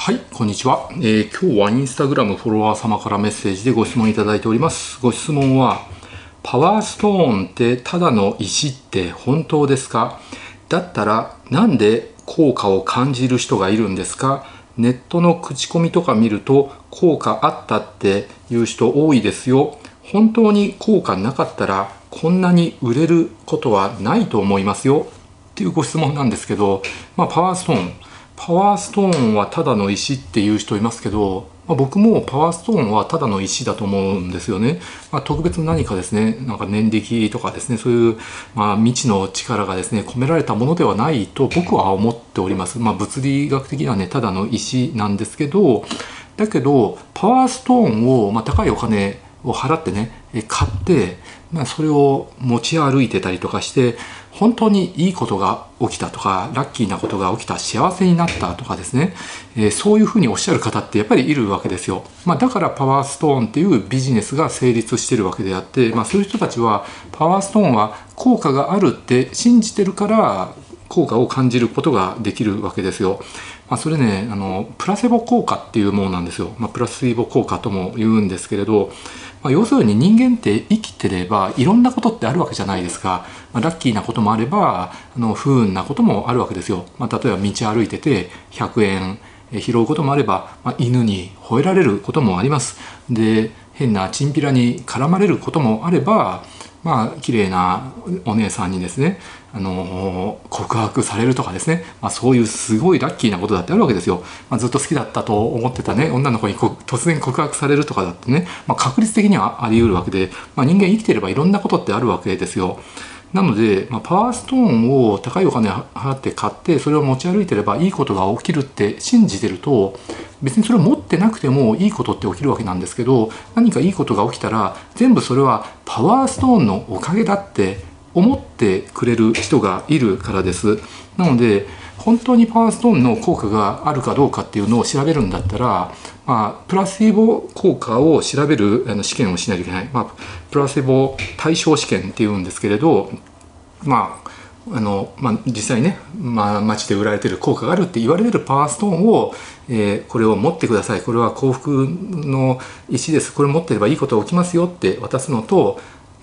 はい、こんにちは、えー、今日はインスタグラムフォロワー様からメッセージでご質問いただいております。ご質問は、パワーストーンってただの石って本当ですか？だったらなんで効果を感じる人がいるんですか？ネットの口コミとか見ると効果あったっていう人多いですよ。本当に効果なかったらこんなに売れることはないと思いますよ。っていうご質問なんですけど、まあ、パワーストーンパワーストーンはただの石っていう人いますけど、まあ、僕もパワーストーンはただの石だと思うんですよね。まあ、特別何かですね、なんか念力とかですね、そういう、まあ、未知の力がですね、込められたものではないと僕は思っております。まあ、物理学的にはね、ただの石なんですけど、だけど、パワーストーンを、まあ、高いお金を払ってね、買って、まあ、それを持ち歩いてたりとかして本当にいいことが起きたとかラッキーなことが起きた幸せになったとかですね、えー、そういうふうにおっしゃる方ってやっぱりいるわけですよ、まあ、だからパワーストーンっていうビジネスが成立してるわけであって、まあ、そういう人たちはパワーストーンは効果があるって信じてるから効果を感じることができるわけですよ。まあ、それねあのプラセボ効果っていうものなんですよ、まあ、プラスイボ効果とも言うんですけれどまあ、要するに人間って生きてればいろんなことってあるわけじゃないですか、まあ、ラッキーなこともあればあの不運なこともあるわけですよ、まあ、例えば道歩いてて100円拾うこともあれば、まあ、犬に吠えられることもあります。で変なチンピラに絡まれることもあればまあ綺麗なお姉さんにですねあの告白されるとかですね、まあ、そういうすごいラッキーなことだってあるわけですよ、まあ、ずっと好きだったと思ってたね女の子に突然告白されるとかだってね、まあ、確率的にはあり得るわけで、まあ、人間生きてればいろんなことってあるわけですよ。なので、まあ、パワーストーンを高いお金払って買ってそれを持ち歩いてればいいことが起きるって信じてると別にそれを持ってなくてもいいことって起きるわけなんですけど何かいいことが起きたら全部それはパワーストーンのおかげだって思ってくれる人がいるからです。なので本当にパワーストーンの効果があるかどうかっていうのを調べるんだったら、まあ、プラシーボ効果を調べるあの試験をしないといけない、まあ、プラシーボ対象試験っていうんですけれどまああのまあ、実際ね、まあ、街で売られてる効果があるって言われてるパワーストーンを、えー、これを持ってください。これは幸福の石です。これ持ってればいいことが起きますよって渡すのと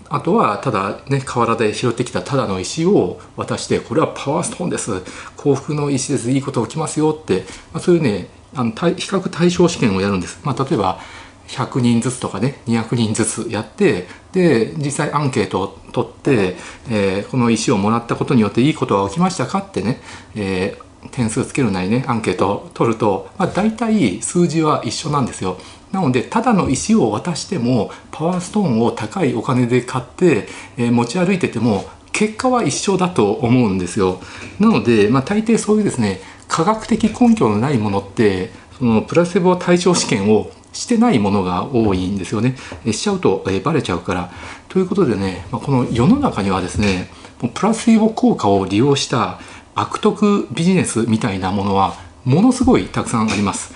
あとはただね河原で拾ってきたただの石を渡してこれはパワーストーンです。幸福の石です。いいこと起きますよって、まあ、そういうねあの比較対象試験をやるんです、まあ、例えば100人ずつとかね200人ずつやってで実際アンケートを取って、えー、この石をもらったことによっていいことが起きましたかってね、えー、点数つけるなりねアンケートを取ると、まあ、大体数字は一緒なんですよ。なのでただの石を渡してもパワーストーンを高いお金で買って、えー、持ち歩いてても結果は一緒だと思うんですよ。なので、まあ、大抵そういうですね科学的根拠のないものってそのプラセボ対象試験をしてないものが多いんですよね。しちゃうと、えー、バレちゃうから。ということでね、まあ、この世の中にはですねプラセボ効果を利用した悪徳ビジネスみたいなものはものすごいたくさんあります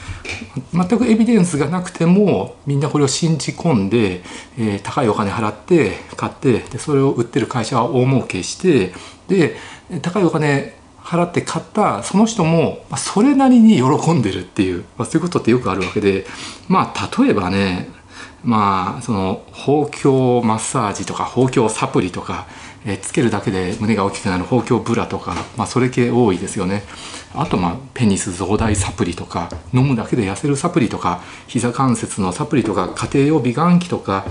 全くエビデンスがなくてもみんなこれを信じ込んで、えー、高いお金払って買ってでそれを売ってる会社は大儲けしてで高いお金払って買ったその人もそれなりに喜んでるっていう、まあ、そういうことってよくあるわけでまあ例えばねまあその包協マッサージとか包協サプリとか、えー、つけるだけで胸が大きくなる包協ブラとか、まあ、それ系多いですよね。あとまあペニス増大サプリとか飲むだけで痩せるサプリとか膝関節のサプリとか家庭用美顔器とか、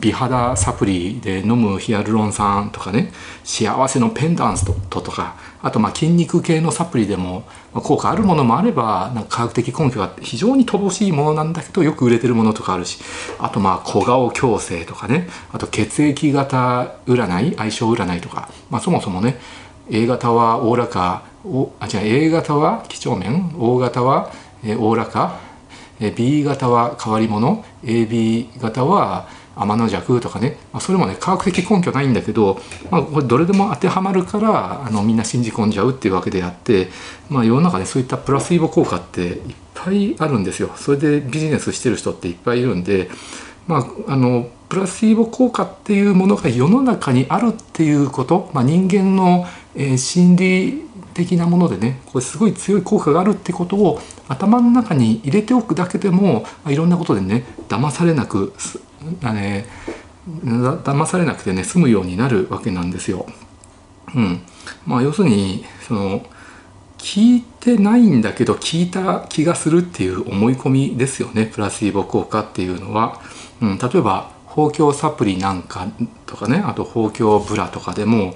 美肌サプリで飲むヒアルロン酸とかね幸せのペンダンスととかあとまあ筋肉系のサプリでも効果あるものもあればなんか科学的根拠が非常に乏しいものなんだけどよく売れてるものとかあるしあとまあ小顔矯正とかねあと血液型占い相性占いとか、まあ、そもそもね A 型はおおらかおあ違う A 型は几帳面 O 型はおおらか B 型は変わり者 AB 型は天の弱とかね、まあ、それもね科学的根拠ないんだけど、まあ、これどれでも当てはまるからあのみんな信じ込んじゃうっていうわけであって、まあ、世の中でそういったプラスイボ効果っていっぱいあるんですよそれでビジネスしてる人っていっぱいいるんで、まあ、あのプラシーボ効果っていうものが世の中にあるっていうこと、まあ、人間の、えー、心理的なものでねこれすごい強い効果があるってことを頭の中に入れておくだけでもいろんなことでね騙されなくあね騙されなくてね済むようになるわけなんですよ。うんまあ、要するにその聞いてないんだけど聞いた気がするっていう思い込みですよねプラシーボ効果っていうのは。うん、例えば包協サプリなんかとかねあと包協ブラとかでも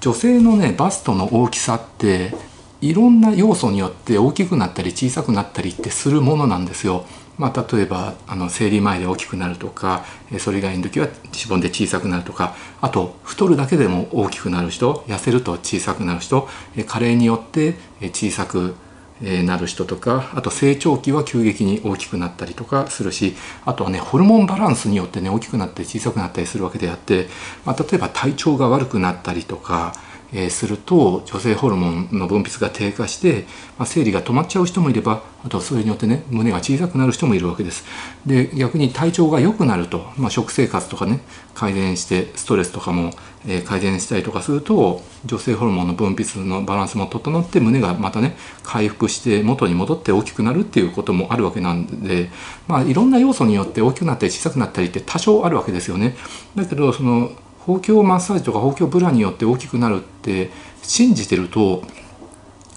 女性のねバストの大きさっていろんな要素によって大きくなったり小さくなったりってするものなんですよ。まあ、例えばあの生理前で大きくなるとかそれ以外の時はしぼんで小さくなるとかあと太るだけでも大きくなる人痩せると小さくなる人加齢によって小さくなる人とかあと成長期は急激に大きくなったりとかするしあとはねホルモンバランスによってね大きくなって小さくなったりするわけであって、まあ、例えば体調が悪くなったりとかえ、すると女性ホルモンの分泌が低下して、まあ、生理が止まっちゃう人もいればあとそれによってね胸が小さくなる人もいるわけです。で逆に体調が良くなると、まあ、食生活とかね改善してストレスとかも、え、改善したりとかすると女性ホルモンの分泌のバランスも整って胸がまたね回復して元に戻って大きくなるっていうこともあるわけなんで、まあ、いろんな要素によって大きくなったり小さくなったりって多少あるわけですよね。だけどその包協マッサージとか包協ブラによって大きくなるって信じてると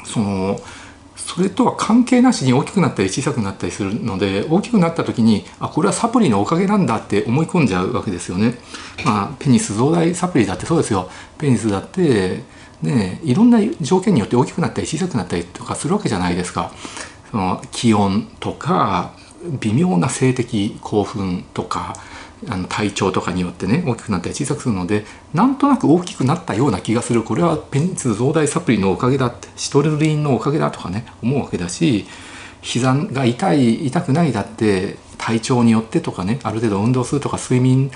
そのそれとは関係なしに大きくなったり小さくなったりするので大きくなった時にあこれはサプリのおかげなんだって思い込んじゃうわけですよね。まあ、ペニス増大サプリだってそうですよ。ペニスだってねいろんな条件によって大きくなったり小さくなったりとかするわけじゃないですか。その気温とか微妙な性的興奮とかあの体調とかによってね大きくなったり小さくするのでなんとなく大きくなったような気がする。これはペニス増大サプリのおかげだってシトルリンのおかげだとかね思うわけだし膝が痛い痛くないだって体調によってとかねある程度運動するとか睡眠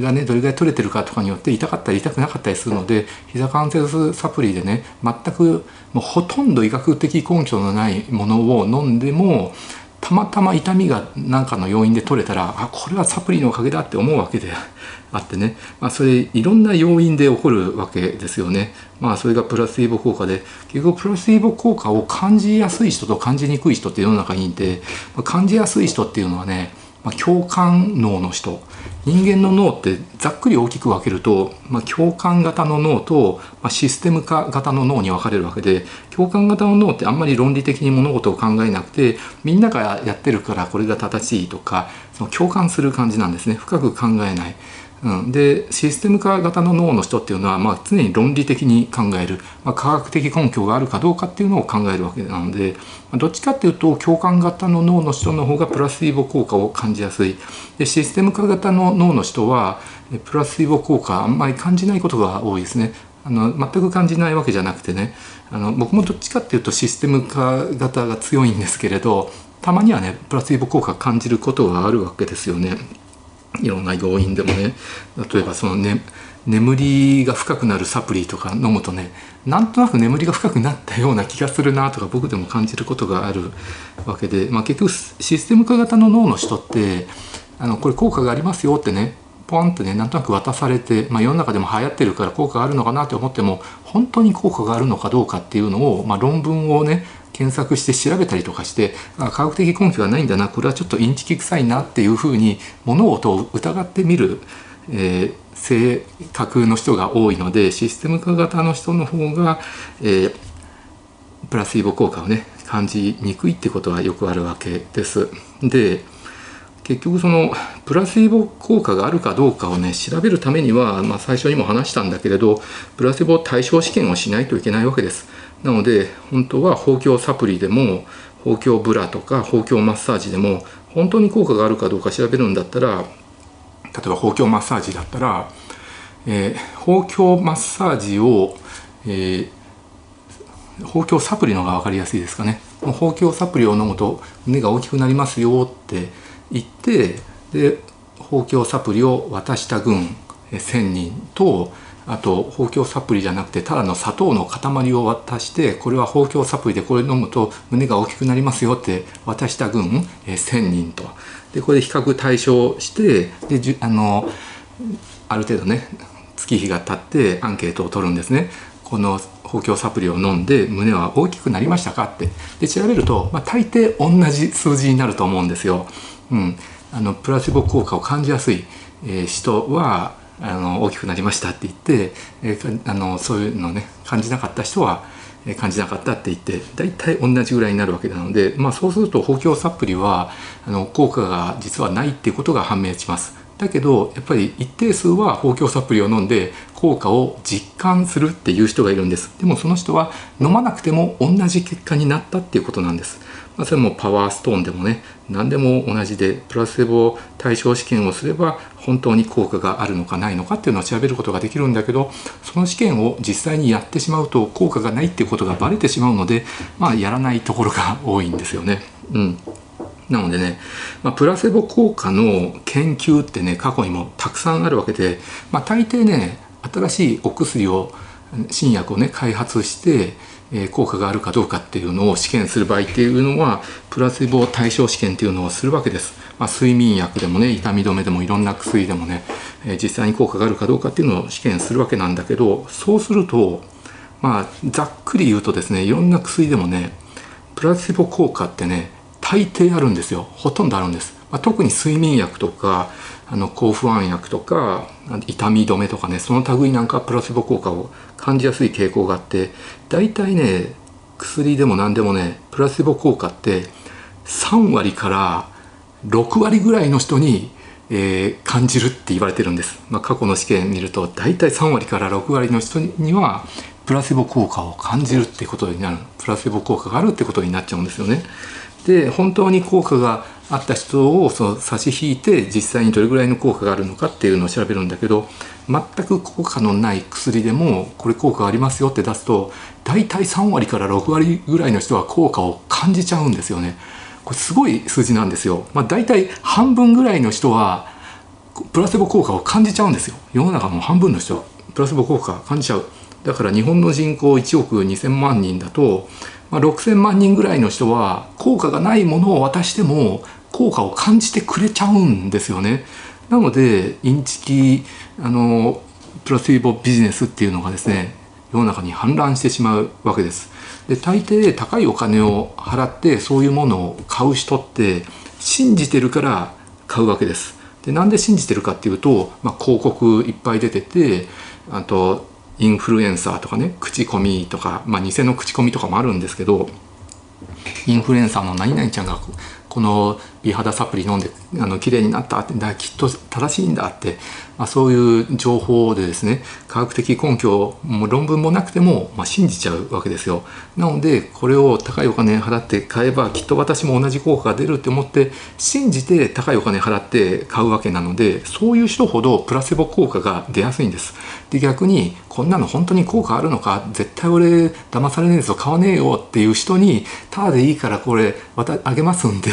がねどれぐらい取れてるかとかによって痛かったり痛くなかったりするので膝関節サプリでね全くもうほとんど医学的根拠のないものを飲んでもたまたま痛みが何かの要因で取れたらあこれはサプリのおかげだって思うわけで あってね、まあ、それいろんな要因で起こるわけですよね。まあそれがプラスイボ効果で結局プラシーボ効果を感じやすい人と感じにくい人って世の中にいてま感じやすい人っていうのはねまあ、共感脳の人人間の脳ってざっくり大きく分けると、まあ、共感型の脳と、まあ、システム化型の脳に分かれるわけで共感型の脳ってあんまり論理的に物事を考えなくてみんながやってるからこれが正しいとかその共感する感じなんですね深く考えない。うん、でシステム化型の脳の人っていうのは、まあ、常に論理的に考える、まあ、科学的根拠があるかどうかっていうのを考えるわけなので、まあ、どっちかっていうと共感型の脳の人の方がプラシーボ効果を感じやすいでシステム化型の脳の人はプラシーボ効果あんまり感じないことが多いですね。あの全く感じないわけじゃなくてねあの僕もどっちかっていうとシステム化型が強いんですけれどたまにはねプラシーボ効果感じることがあるわけですよね。いろんな要因でもね例えばそのね眠りが深くなるサプリとか飲むとねなんとなく眠りが深くなったような気がするなとか僕でも感じることがあるわけで、まあ、結局システム化型の脳の人ってあのこれ効果がありますよってねポンってねなんとなく渡されて、まあ、世の中でも流行ってるから効果があるのかなって思っても本当に効果があるのかどうかっていうのを、まあ、論文をね検索して調べたりとかしてあ科学的根拠がないんだなこれはちょっとインチキ臭いなっていうふうに物事を疑ってみる、えー、性格の人が多いのでシステム化型の人の方が、えー、プラスイボ効果をね感じにくいってことはよくあるわけです。で結局そのプラシーボ効果があるかどうかをね調べるためには、まあ、最初にも話したんだけれどプラシーボ対象試験をしないといけないわけです。なので本当は包協サプリでも包協ブラとか包協マッサージでも本当に効果があるかどうか調べるんだったら例えば包協マッサージだったら、えー、包協マッサージを、えー、包協サプリの方が分かりやすいですかね。包協サプリを飲むと胸が大きくなりますよって言ってで包協サプリを渡した群1,000人とあと包協サプリじゃなくてただの砂糖の塊を渡してこれは包協サプリでこれ飲むと胸が大きくなりますよって渡した群、えー、1,000人とでこれで比較対象してでじあのある程度ね月日が経ってアンケートを取るんですね。この公共サプリを飲んで胸は大きくなりましたかってで調べると、まあ、大抵同じ数字になると思うんですよ。うん、あのプラシボ効果を感じやすい、えー、人はあの大きくなりましたって言って、えー、あのそういうのね感じなかった人は感じなかったって言って大体同じぐらいになるわけなので、まあ、そうすると補強サプリはあの効果が実はないっていうことが判明します。だけどやっぱり一定数は豊胸サプリを飲んで効果を実感するっていう人がいるんですでもその人は飲まなくても同じ結果になったっていうことなんですまあ、それもパワーストーンでもね何でも同じでプラセボ対象試験をすれば本当に効果があるのかないのかっていうのを調べることができるんだけどその試験を実際にやってしまうと効果がないっていうことがバレてしまうのでまあやらないところが多いんですよね。うんなのでね、まあ、プラセボ効果の研究ってね過去にもたくさんあるわけで、まあ、大抵ね新しいお薬を新薬をね開発してえ効果があるかどうかっていうのを試験する場合っていうのはプラセボ対象試験っていうのをするわけです、まあ、睡眠薬でもね痛み止めでもいろんな薬でもね、え実際に効果があるかどうかっていうのを試験するわけなんだけどそうするとまあざっくり言うとですねいろんな薬でもねプラセボ効果ってね大抵あるんですよ。ほとんどあるんです、まあ、特に睡眠薬とかあの抗不安薬とか痛み止めとかねその類なんかプラセボ効果を感じやすい傾向があって大体ね薬でも何でもねプラセボ効果って3割から6割ぐらいの人に、えー、感じるって言われてるんです、まあ、過去の試験見ると大体3割から6割の人にはプラセボ効果を感じるってことになるプラセボ効果があるってことになっちゃうんですよね。で本当に効果があった人をその差し引いて実際にどれぐらいの効果があるのかっていうのを調べるんだけど全く効果のない薬でもこれ効果ありますよって出すと大体3割から6割ぐらいの人は効果を感じちゃうんですよね。これすごい数字なんですよ。まあ、大体半分ぐらいの人はプラセボ効果を感じちゃうんですよ。世の中の半分の人はプラセボ効果感じちゃう。だから日本の人口1億2000万人だとまあ、6,000万人ぐらいの人は効果がないものを渡しても効果を感じてくれちゃうんですよね。なのでインチキあのプラシーボビジネスっていうのがですね世の中に氾濫してしまうわけです。で大抵高いお金を払ってそういうものを買う人って信じてるから買うわけです。でなんで信じてるかっていうと、まあ、広告いっぱい出ててあとインフルエンサーとかね口コミとか、まあ、偽の口コミとかもあるんですけどインフルエンサーの何々ちゃんがこの美肌サプリ飲んであの綺麗になったってだきっと正しいんだって、まあ、そういう情報でですね科学的根拠も論文もなくても、まあ、信じちゃうわけですよ。なのでこれを高いお金払って買えばきっと私も同じ効果が出るって思って信じて高いお金払って買うわけなのでそういう人ほどプラセボ効果が出やすいんです。で逆にこんなの本当に効果あるのか？絶対俺騙されねえぞ買わねえよっていう人にただでいいからこれあげますんで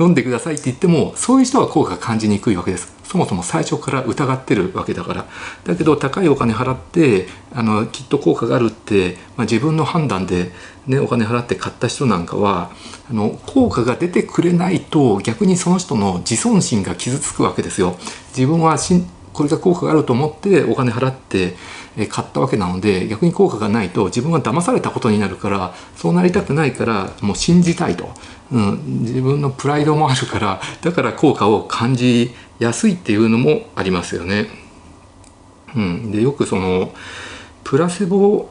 飲んでくださいって言ってもそういう人は効果が感じにくいわけですそもそも最初から疑ってるわけだからだけど高いお金払ってあのきっと効果があるって、まあ、自分の判断で、ね、お金払って買った人なんかはあの効果が出てくれないと逆にその人の自尊心が傷つくわけですよ。自分はしこれが効果があると思ってお金払って買ったわけなので逆に効果がないと自分は騙されたことになるからそうなりたくないからもう信じたいと、うん、自分のプライドもあるからだから効果を感じやすいっていうのもありますよね。うん、でよくそのプラセボ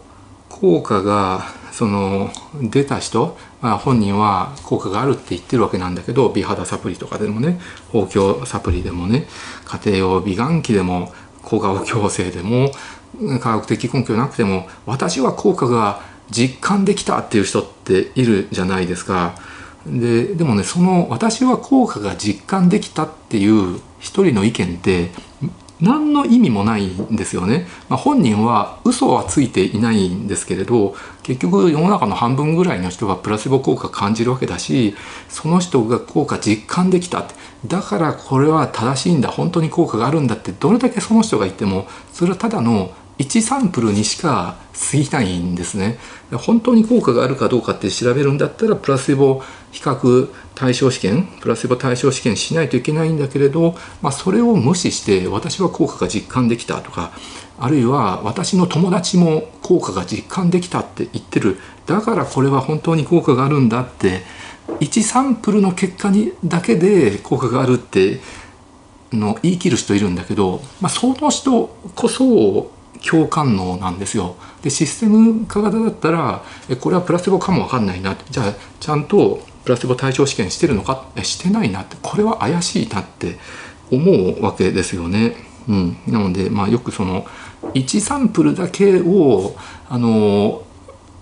効果がその出た人、まあ、本人は効果があるって言ってるわけなんだけど美肌サプリとかでもね包協サプリでもね家庭用美顔器でも小顔矯正でも科学的根拠なくても私は効果が実感できたっていう人っているじゃないですか。ででもねその私は効果が実感できたっていう一人の意見って何の意味もないんですよね、まあ、本人は嘘はついていないんですけれど結局世の中の半分ぐらいの人がプラセボ効果感じるわけだしその人が効果実感できただからこれは正しいんだ。本当に効果があるんだって。どれだけその人が言ってもそれはただの1サンプルにしか過ぎないんですね。本当に効果があるかどうかって調べるんだったらプラセボ比較対象試験プラセボ対象試験しないといけないんだけれど、まあ、それを無視して私は効果が実感できたとかあるいは私の友達も効果が実感できたって言ってるだからこれは本当に効果があるんだって1サンプルの結果にだけで効果があるっての言い切る人いるんだけど、まあ、その人こそ共感能なんですよ。でシステム化型だったらこれはプラセボかも分かんないなじゃあちゃんとプラセボ対象試験してるのか？えしてないなってこれは怪しいなって思うわけですよね。うん、なので、まあ、よくその1サンプルだけをあの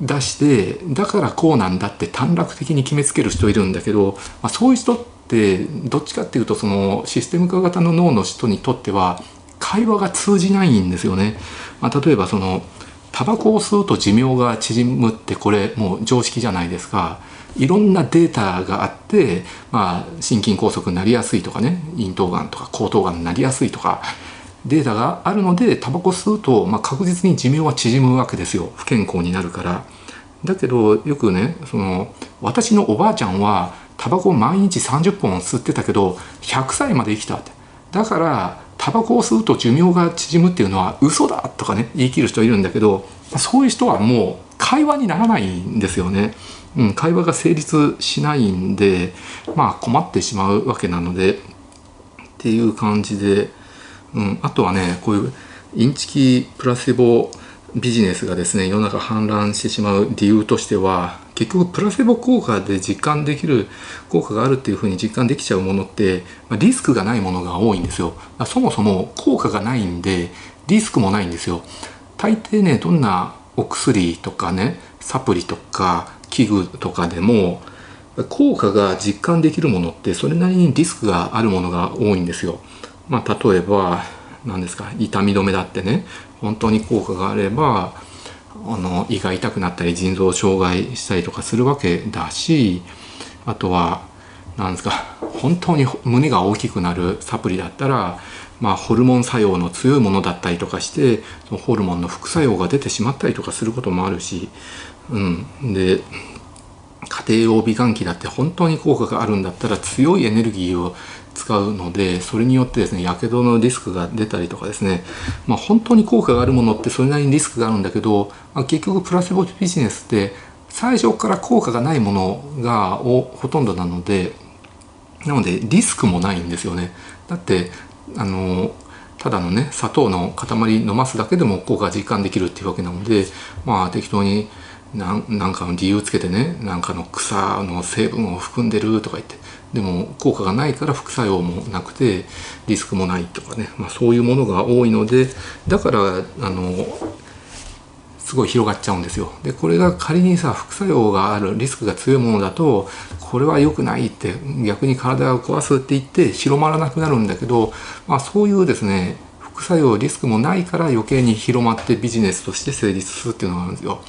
出してだからこうなんだって短絡的に決めつける人いるんだけど、まあ、そういう人ってどっちかっていうとそのシステム化型の脳の人にとっては会話が通じないんですよね。まあ、例えばそのタバコを吸うと寿命が縮むってこれもう常識じゃないですか。いろんなデータがあって、まあ、心筋梗塞になりやすいとかね咽頭がんとか喉頭がんになりやすいとかデータがあるのでタバコ吸うと、まあ、確実に寿命は縮むわけですよ。不健康になるから。だけどよくねその私のおばあちゃんはタバコを毎日30本吸ってたけど100歳まで生きたってだからタバコを吸うと寿命が縮むっていうのは嘘だとかね言い切る人いるんだけどそういう人はもう会話にならないんですよね、うん、会話が成立しないんでまあ困ってしまうわけなのでっていう感じでうん、あとはねこういうインチキプラセボビジネスがですね世の中氾濫してしまう理由としては結局プラセボ効果で実感できる効果があるっていうふうに実感できちゃうものってまリスクがないものが多いんですよ。そもそも効果がないんでリスクもないんですよ。大抵ねどんなお薬とかねサプリとか器具とかでも効果が実感できるものってそれなりにリスクがあるものが多いんですよ。まあ、例えば何ですか痛み止めだってね本当に効果があればあの胃が痛くなったり腎臓障害したりとかするわけだしあとは何ですか本当に胸が大きくなるサプリだったら、まあ、ホルモン作用の強いものだったりとかしてそのホルモンの副作用が出てしまったりとかすることもあるし、うん、で家庭用美顔器だって本当に効果があるんだったら強いエネルギーを使うのでそれによってですねやけどのリスクが出たりとかですね、まあ、本当に効果があるものってそれなりにリスクがあるんだけど、まあ、結局プラセボビジネスって最初から効果がないものがほとんどなのでなのでリスクもないんですよね。だってあのただのね砂糖の塊飲ますだけでも効果が実感できるっていうわけなのでまあ適当になんかの理由つけてねなんかの草の成分を含んでるとか言ってでも効果がないから副作用もなくてリスクもないとかね、まあ、そういうものが多いのでだからあのすごい広がっちゃうんですよ。でこれが仮にさ副作用があるリスクが強いものだとこれは良くないって逆に体を壊すって言って広まらなくなるんだけど、まあ、そういうですね副作用リスクもないから余計に広まってビジネスとして成立するっていうのがあるんですよ。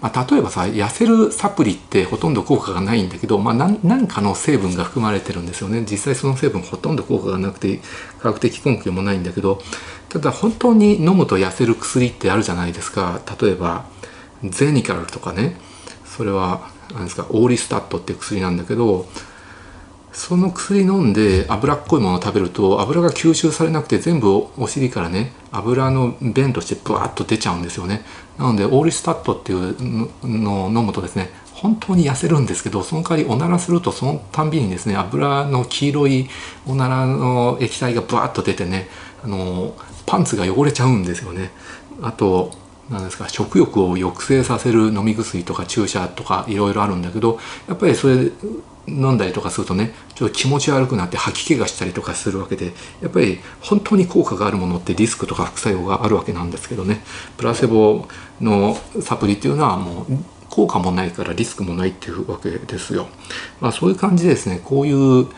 まあ、例えばさ痩せるサプリってほとんど効果がないんだけど、まあ、何かの成分が含まれてるんですよね。実際その成分ほとんど効果がなくて科学的根拠もないんだけどただ本当に飲むと痩せる薬ってあるじゃないですか。例えばゼニカルとかね。それは何ですかオーリスタットっていう薬なんだけどその薬飲んで脂っこいものを食べると油が吸収されなくて全部お尻からね油の便としてブワッと出ちゃうんですよね。なのでオーリスタットっていうのを飲むとですね本当に痩せるんですけどその代わりおならするとそのたんびにですね油の黄色いおならの液体がブワッと出てねあのパンツが汚れちゃうんですよね。あと何ですか食欲を抑制させる飲み薬とか注射とかいろいろあるんだけどやっぱりそれ飲んだりとかするとねちょっと気持ち悪くなって吐き気がしたりとかするわけでやっぱり本当に効果があるものってリスクとか副作用があるわけなんですけどねプラセボのサプリっていうのはもう効果もないからリスクもないっていうわけですよ。まあ、そういう感じですねこういう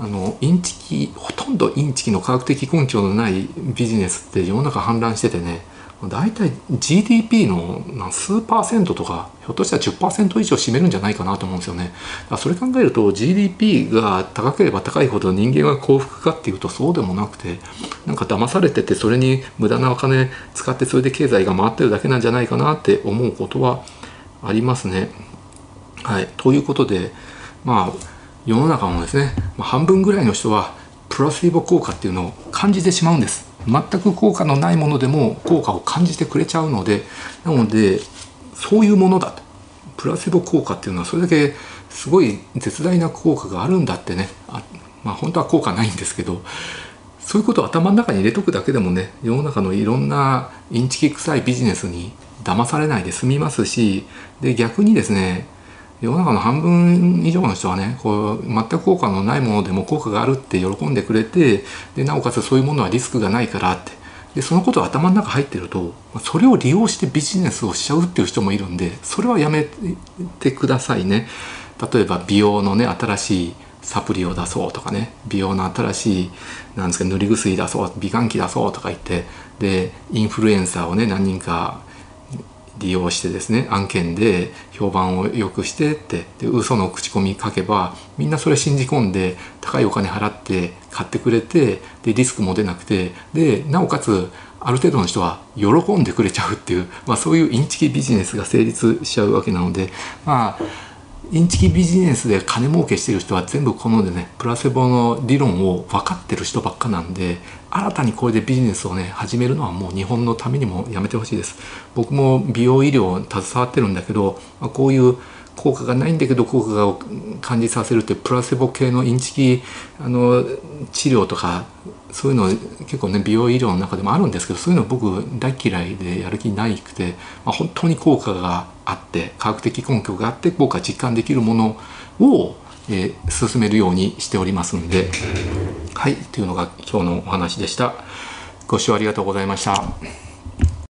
あのインチキほとんどインチキの科学的根拠のないビジネスって世の中氾濫しててね大体 GDP の数パーセントとかひょっとしたら10%以上占めるんじゃないかなと思うんですよね。それ考えると GDP が高ければ高いほど人間は幸福かっていうとそうでもなくてなんか騙されててそれに無駄なお金使ってそれで経済が回ってるだけなんじゃないかなって思うことはありますね。はい、ということでまあ世の中のですね半分ぐらいの人はプラシーボ効果っていうのを感じてしまうんです全く効果のないものでも効果を感じてくれちゃうのでなのでそういうものだと。プラセボ効果っていうのはそれだけすごい絶大な効果があるんだってね。あまあ本当は効果ないんですけどそういうことを頭の中に入れとくだけでもね世の中のいろんなインチキ臭いビジネスに騙されないで済みますしで逆にですね世の中の半分以上の人はねこう全く効果のないものでも効果があるって喜んでくれてでなおかつそういうものはリスクがないからって。でそのことが頭の中入ってるとそれを利用してビジネスをしちゃうっていう人もいるんでそれはやめてくださいね。例えば美容のね新しいサプリを出そうとかね。美容の新しいなんですか塗り薬出そう美顔器出そうとか言ってでインフルエンサーをね何人か利用してですね案件で評判を良くしてってで嘘の口コミ書けばみんなそれ信じ込んで高いお金払って買ってくれてでリスクも出なくてでなおかつある程度の人は喜んでくれちゃうっていう、まあ、そういうインチキビジネスが成立しちゃうわけなのでまあインチキビジネスで金儲けしてる人は全部このでねプラセボの理論を分かってる人ばっかなんで新たにこれでビジネスをね始めるのはもう日本のためにもやめてほしいです。僕も美容医療携わってるんだけど、まあ、こういう効果がないんだけど効果を感じさせるってプラセボ系のインチキあの治療とかそういうの結構ね美容医療の中でもあるんですけどそういうの僕大嫌いでやる気ないくて、まあ、本当に効果があって科学的根拠があって効果実感できるものを、えー、進めるようにしておりますんではいというのが今日のお話でした。ご視聴ありがとうございました。